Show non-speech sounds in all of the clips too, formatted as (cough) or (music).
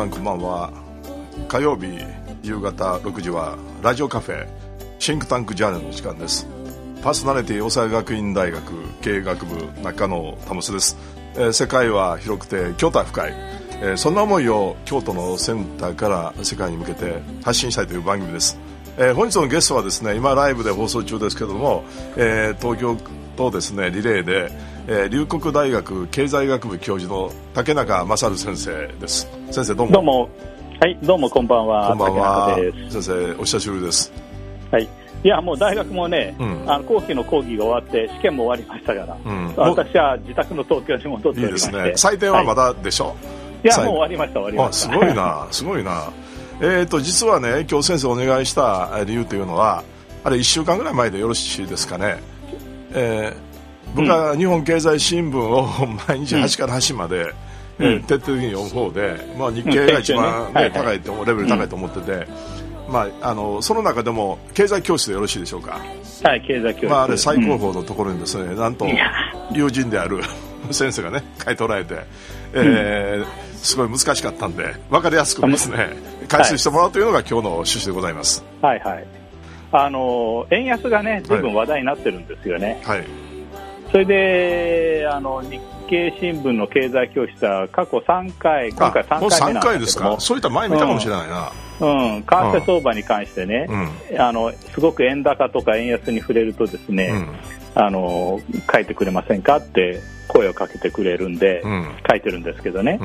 皆さんこんばんは。火曜日夕方6時はラジオカフェシンクタンクジャーナルの時間です。パーソナリティ大阪学院大学経営学部中野保です、えー、世界は広くて京都は深い、えー、そんな思いを京都のセンターから世界に向けて発信したいという番組です、えー、本日のゲストはですね今ライブで放送中ですけども、え東京とですねリレーでえー、龍谷大学経済学部教授の竹中勝先生です。先生どうも。どうも。はいどうもこんばんは。こんばんは。先生お久しぶりです。はい。いやもう大学もね、うん、あの後期の講義が終わって試験も終わりましたから、うん、私は自宅の東京に戻っていいですね。採点はまだでしょ、はい、いやもう終わりました終わりました。すごいなすごいな。えっと実はね今日先生お願いした理由というのはあれ1週間ぐらい前でよろしいですかね。えー僕は日本経済新聞を毎日端から端まで、うん、えー、徹底的に読む方で、まあ、日経が一番、ね、高いとレベル高いと思ってて、まあ、あのその中でも経済教室でよろしいでしょうか、はい経済教室、まあ、あれ最高峰のところにですね、うん、なんと友人である (laughs) 先生がね書いておられて、えー、すごい難しかったんで分かりやすくですね解説してもらうというのが今日の趣旨でございます。はいはい。あの円安がね、ずい。ぶん話題になってるんですよね。はいそれであの日経新聞の経済教室は過去3回、今回3回目ですけども。そういった前見たかもしれないな、うん、うん、為替相場に関してね、うん、あのすごく円高とか円安に触れるとですね、うん、あの書いてくれませんかって声をかけてくれるんで、書いてるんですけどね。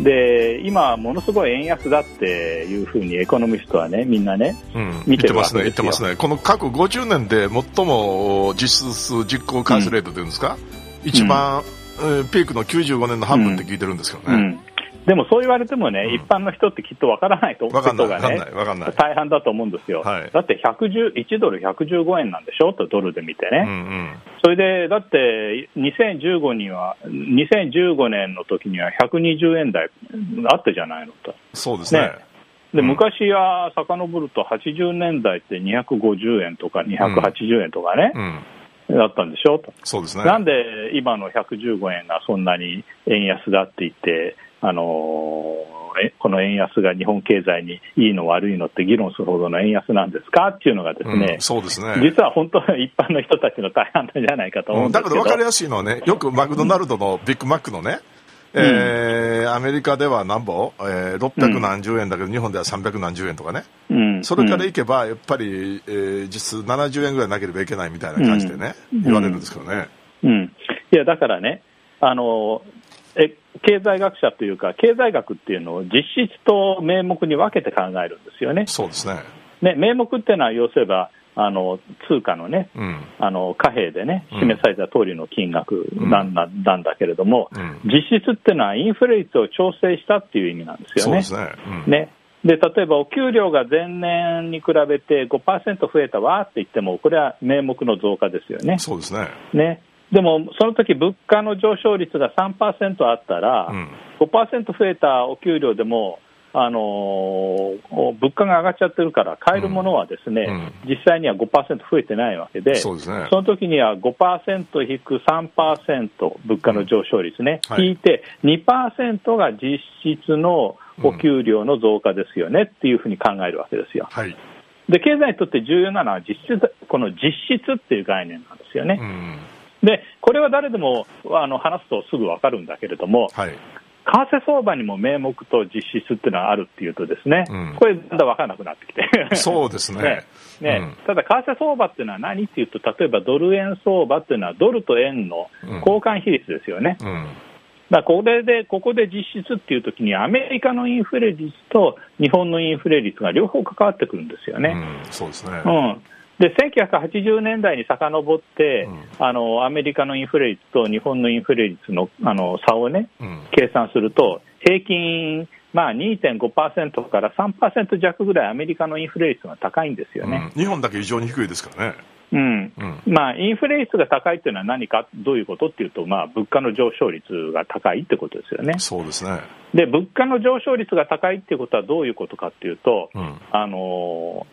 で今、ものすごい円安だっていうふうにエコノミストはねみんなね、うん、見てますね、言ってますね、この過去50年で最も実数実行開始レートというんですか、うん、一番、うん、ピークの95年の半分って聞いてるんですけどね。うん。でもそう言われてもね、うん、一般の人ってきっとわからないとことがね、大半だと思うんですよ。はい、だって1ドル115円なんでしょ？とドルで見てね。うんうん、それで、だって2015には、2015年の時には120円台あったじゃないのと。そうですね。ねで、昔は遡ると80年代って250円とか280円とかね、うん、だったんでしょと。そうですね。なんで今の115円がそんなに円安だって言って、あのこの円安が日本経済にいいの悪いのって議論するほどの円安なんですかっていうのがですね、うん、そうですね。実は本当は一般の人たちの大半じゃないかと思うんですけど、うん、だけど分かりやすいのはね、よくマクドナルドのビッグマックのね、うん、えー、アメリカでは何ぼ、えー、600何十円だけど、日本では300何十円とかね、うん、それからいけば、やっぱり、えー、実質70円ぐらいなければいけないみたいな感じでね、言われるんですけどね。うん、いやだからねあのえ経済学者というか、経済学っていうのを実質と名目に分けて考えるんですよね。そうですね。ね名目っていうのは、要すれば、あの通貨のね、うん、あの貨幣でね、示された通りの金額なんだ,、なんだけれども、うん、実質っていうのはインフレ率を調整したっていう意味なんですよね。そうですね、うん、ね。で例えばお給料が前年に比べて5%増えたわって言っても、これは名目の増加ですよね。そうですね。ねでも、その時物価の上昇率が3%あったら、うん、5%増えたお給料でも、あのー、物価が上がっちゃってるから、買えるものはですね、うん、実際には5%増えてないわけで、そ、ね、の時には5%引く3%物価の上昇率ね、うん。はい、引いて2%が実質のお給料の増加ですよねっていうふうに考えるわけですよ。はい。で経済にとって重要なのは実質、この実質っていう概念なんですよね。うんでこれは誰でもあの話すとすぐ分かるんだけれども、はい、為替相場にも名目と実質っていうのはあるっていうと、ですね、うん、これ、だんだん分からなくなってきて。そうですね。(laughs) ね。ね、うん、ただ、為替相場っていうのは何っていうと、例えばドル円相場っていうのは、ドルと円の交換比率ですよね。うん、だこれでここで実質っていうときに、アメリカのインフレ率と日本のインフレ率が両方関わってくるんですよね。そうですね、うんで1980年代に遡って、うん、あのアメリカのインフレ率と日本のインフレ率のあの差をね、うん、計算すると、平均、まあ、2.5%から3%弱ぐらいアメリカのインフレ率が高いんですよね、うん、日本だけ異常に低いですからね。うん。まあ、インフレ率が高いというのは何か、どういうことっていうと、まあ、物価の上昇率が高いってことですよね。そうですね。で物価の上昇率が高いっていうことはどういうことかっていうと、あの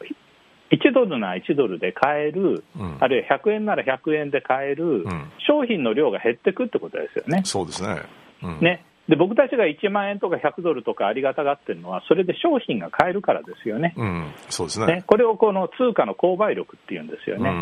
1ドルなら1ドルで買える、うん、あるいは100円なら100円で買える、うん、商品の量が減っていくってことですよね。そうですね,、うん、ね。で僕たちが1万円とか100ドルとかありがたがってるのは、それで商品が買えるからですよね、うん、そうですね、ね、これをこの通貨の購買力っていうんですよね。うん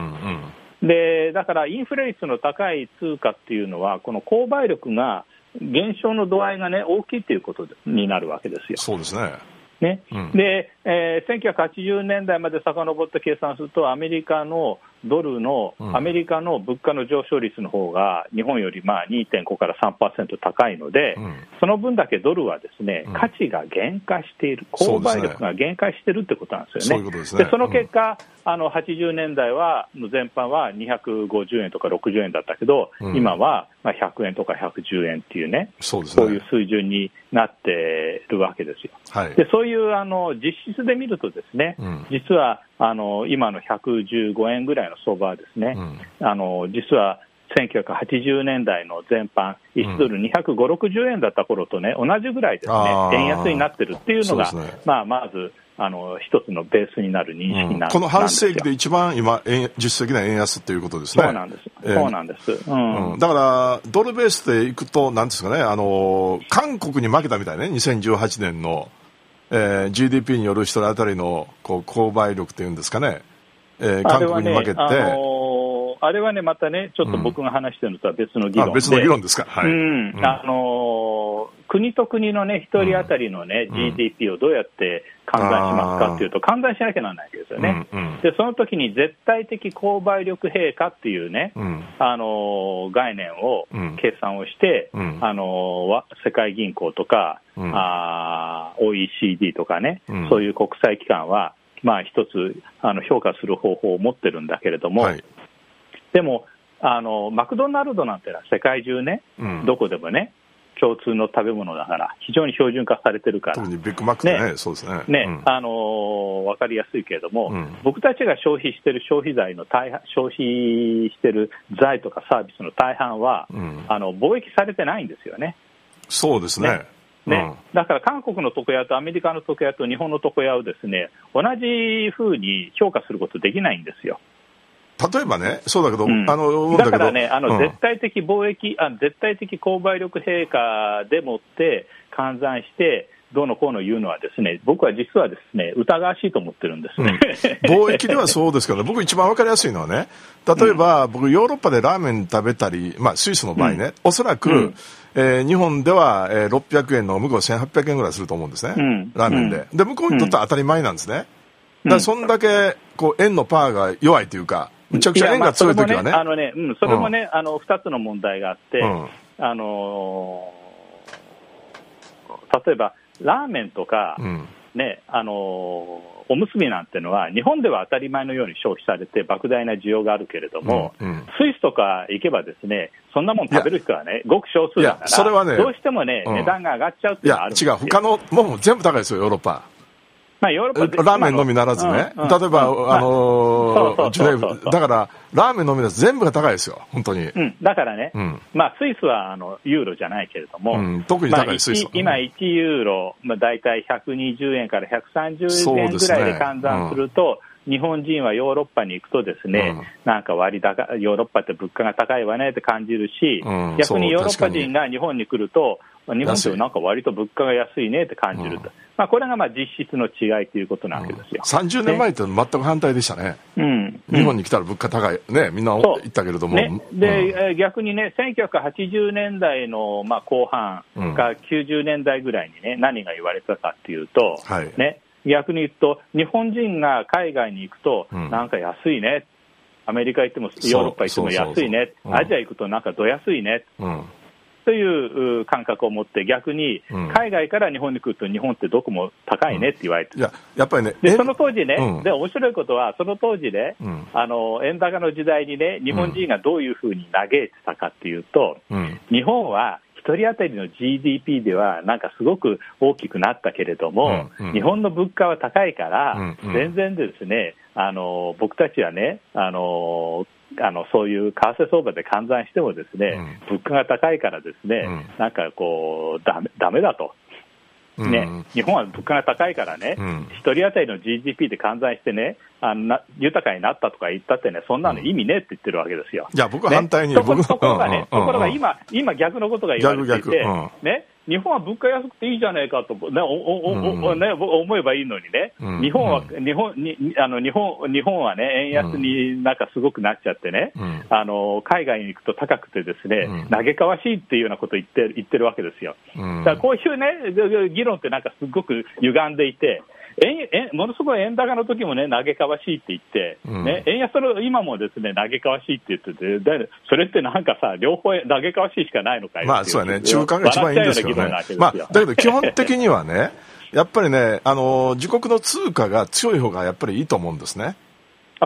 うん、でだからインフレ率の高い通貨っていうのは、この購買力が減少の度合いが、ね、大きいということになるわけですよ。そうですねね、うん、で、えー、1980年代まで遡って計算すると、アメリカのドルの、うん、アメリカの物価の上昇率の方が日本よりまあ2.5から3%高いので、うん、その分だけドルはですね、価値が減価している、購買力が減価しているってことなんですよね。そで、ね、その結果、あの80年代は全般は250円とか60円だったけど、今はまあ100円とか110円っていうね、そうね。いう水準になってるわけですよ。はい、でそういうあの実質で見ると、ですね、実はあの今の115円ぐらいの相場はですね、うん、あの実は1980年代の全般、1ドル250、60円だった頃とね、同じぐらいですね、円安になってるっていうのが、ね、まあ、まず、あの一つのベースになる認識なん、うん、この半世紀で一番今、実質的な円安っていうことですね。そうなんです。えー、そうなんです。うん、うん、だから、ドルベースでいくと、なんですかね、あの、韓国に負けたみたいね、2018年の。えー、GDP による一人当たりのこう購買力というんですかね、えー、韓国に負けて。あれはね、またね、ちょっと僕が話してるのとは別の議論で、うん、別の議論ですか、はい、うん、あのー、国と国のね、一人当たりのね、うん、GDP をどうやって換算しますかっていうと、換算しなきゃならないわけですよね、うんうん、でその時に絶対的購買力陛下っていうね、うん、あのー、概念を計算をして、あのー、世界銀行とか、うん、あ OECD とかね、そういう国際機関は、まあ、一つあの評価する方法を持ってるんだけれども、はい、でもあの、マクドナルドなんてのは世界中ね、うん、どこでもね、共通の食べ物だから、非常に標準化されてるから、特にビッグマックね、ねそうですね。ね、うん、あのー、分かりやすいけれども、うん、僕たちが消費してる消費財の大半、消費してる財とかサービスの大半は、うん、あの貿易されてないんですよね。そうですね。ねね、うん、だから韓国の床屋とアメリカの床屋と日本の床屋をですね同じふうに評価することできないんですよ。例えばね、そうだけど、うん、あのだからね、あの、絶対的貿易あ、絶対的購買力陛下でもって換算して、どうのこうの言うのはですね、僕は実はですね、疑わしいと思ってるんですね。うん、貿易ではそうですけど、僕一番わかりやすいのはね、例えば、僕ヨーロッパでラーメン食べたり、まあスイスの場合ね、うん、おそらく、うん、えー、日本では、えー、600円の向こう1800円ぐらいすると思うんですね、うん、ラーメンで。で、向こうにとっては当たり前なんですね。だからそんだけ、こう、円のパワーが弱いというか、むちゃくちゃ円が強い時はね。あのね、うん、それもね、あの、二つの問題があって、あの例えば、ラーメンとか、ね、あのおむすびなんてのは、日本では当たり前のように消費されて、莫大な需要があるけれども、うんうん、スイスとか行けば、ですねそんなもん食べる人はね、ごく少数だから、それはね、どうしてもね、うん、値段が上がっちゃうっていうのはあるんですよ。いや、違う、他のもん全部高いですよ、ヨーロッパ。まあ、ヨーロッパラーメンのみならずね、うんうん、例えば、うん、あのー、ジュネーブ、だから、ラーメンのみならず全部が高いですよ、本当に。うん、だからね、うん、まあ、スイスはあのユーロじゃないけれども、うん、特に高い、まあ、スイス今、1ユーロ、まあ、大体120円から130円ぐらいで換算すると、日本人はヨーロッパに行くとですね、うん、なんか割高、ヨーロッパって物価が高いわねって感じるし、うん、逆にヨーロッパ人が日本に来ると、日本ってなんか割と物価が安いねって感じると、うん、まあ、これがまあ実質の違いということなわけですよ、うん、30年前って全く反対でしたね、うん、日本に来たら物価高い、ね、みんな言ったけれども、ね、で、うん、逆にね、1980年代のまあ後半か90年代ぐらいにね、何が言われたかっていうと、はい、ね、逆に言うと、日本人が海外に行くと、なんか安いね、アメリカ行ってもヨーロッパ行っても安いね、アジア行くとなんかど安いね、という感覚を持って、逆に海外から日本に来ると、日本ってどこも高いねって言われてる、ややっぱりねでその当時ね、うん、で面白いことは、その当時ね、うん、あの円高の時代にね、日本人がどういうふうに嘆いてたかっていうと、うん、日本は1人当たりの GDP では、なんかすごく大きくなったけれども、うんうん、日本の物価は高いから、うんうん、全然ですね、あの僕たちはね、あのあのそういう為替相場で換算してもですね、うん、物価が高いからですね、うん、なんかこうだめだめだと。ね、うん、日本は物価が高いからね、うん、1人当たりの GDP で換算してね、あのな豊かになったとか言ったってね、そんなの意味ねって言ってるわけですよ。いや、僕は反対に、ね、ところがね、ところが今、今逆のことが言われていて、ね、日本は物価安くていいじゃないかと、ねおおおね、思えばいいのにね、日本は日本にあの日本日本はね、円安になんかすごくなっちゃってね、あの海外に行くと高くて、ですね、嘆かわしいっていうようなことを言って言ってるわけですよ。だからこういうね、議論ってなんかすごく歪んでいて、円円ものすごい円高の時もね、嘆かわしいって言って、うん、ね、円安の今もですね嘆かわしいって言ってて、それってなんかさ、両方嘆かわしいしかないのかまあそうやね、中間が一番いいんですけどね。まあ、だけど基本的にはね、(laughs) やっぱりね、あの自国の通貨が強い方がやっぱりいいと思うんですね。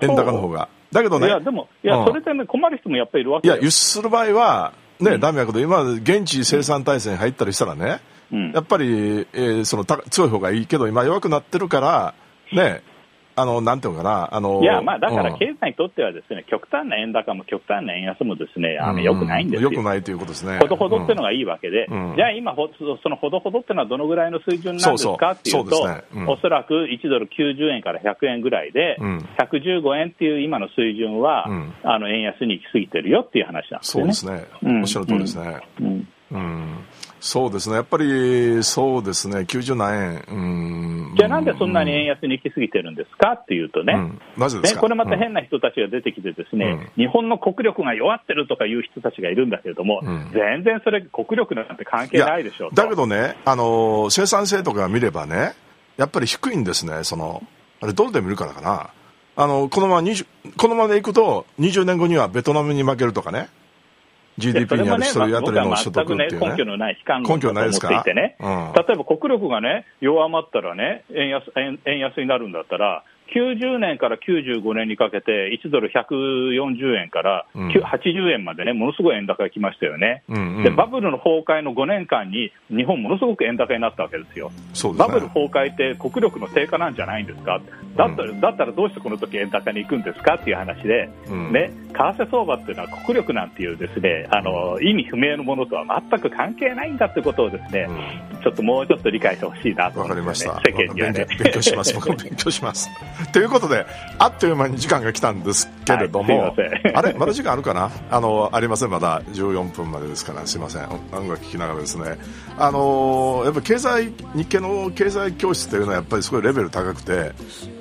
円高の方が。だけどね。いや、でも、いや、うん、それでね、困る人もやっぱりいるわけいや、輸出する場合は、ね、うん、ダメやけど、今、現地生産体制に入ったりしたらね、うん、やっぱり、えー、その強い方がいいけど、今弱くなってるから、ね、あの、なんていうのかな、あの、いや、まあ、だから経済にとってはですね、極端な円高も極端な円安もですね、あの、良くないんですよ。良くないということですね。ほどほどっていうのがいいわけで、じゃあ今、そのほどほどっていうのはどのぐらいの水準なんですかっていうと、おそらく1ドル90円から100円ぐらいで、115円っていう今の水準は、あの、円安に行き過ぎてるよっていう話なんですね。そうですね。おっしゃる通りですね。うんそうですね、やっぱりそうですね、90何円、うん。じゃあなんでそんなに円安に行き過ぎてるんですかっていうとね、うん、なぜですか、ね、これまた変な人たちが出てきて、ですね、うん、日本の国力が弱ってるとかいう人たちがいるんだけれども、うん、全然それ、国力なんて関係ないでしょだけどね、あの生産性とか見ればね、やっぱり低いんですね、そのあれ、ドルで見るからかな。あのこのままこのままいくと、20年後にはベトナムに負けるとかね、GDP にある一人当たりの所得っていうね。根拠のない悲観論だと思っていてね、うん、例えば国力がね、弱まったらね、円安円円安になるんだったら、90年から95年にかけて、1ドル140円から、80円までね、ものすごい円高が来ましたよね、うんうん、で、バブルの崩壊の5年間に、日本、ものすごく円高になったわけですよ、すね、バブル崩壊って国力の低下なんじゃないんですか、だったらだったらどうしてこの時円高に行くんですかっていう話で、うん、ね、為替相場っていうのは国力なんていうですねあの意味不明のものとは全く関係ないんだってことをですね、うん、ちょっともうちょっと理解してほしいなと思いま、ね、世間にはね。勉強します、僕も勉強します。(laughs) ということで、あっという間に時間が来たんですけれども、はい、あれ、まだ時間あるかな？あの、ありません、まだ14分までですから、すいません、音楽聴きながらですね、あのやっぱ経済、日経の経済教室というのはやっぱりすごいレベル高くて、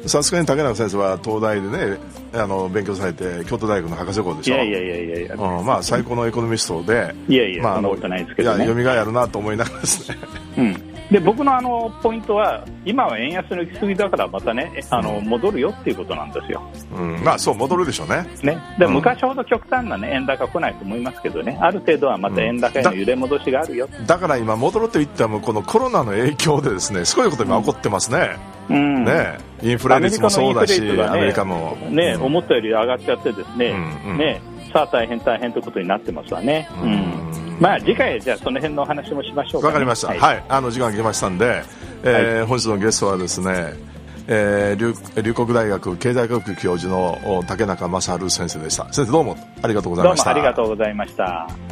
さすがに竹中先生は東大でね、あの勉強されて、京都大学の博士号でしょ？いやいやいやいやうん、まあ最高のエコノミストで、いやいや、まあ、あの、ないですけど、ね、読みがいあるなと思いながらですね。うんで僕のあのポイントは、今は円安の行き過ぎだから、またね、あの戻るよっていうことなんですよ。うん、まあそう、戻るでしょうね。ね。で、昔ほど極端な、ね、円高来ないと思いますけどね、ある程度はまた円高への揺れ戻しがあるよ、だから今、戻るといっても、このコロナの影響で、ですねすごいこと今、起こってますね。うん、ね。インフレ率もそうだし、アメリカも、ね、思ったより上がっちゃって、ですね、うんうん、ねさあ大変大変ということになってますわね。うんまあ次回じゃあその辺のお話もしましょうわ、ね、かりました。はい、はい、あの時間が来ましたんで、えー、はい、本日のゲストはですね、えー、龍谷大学経済学教授の竹中正治先生でした。先生どうもありがとうございました。どうもありがとうございました。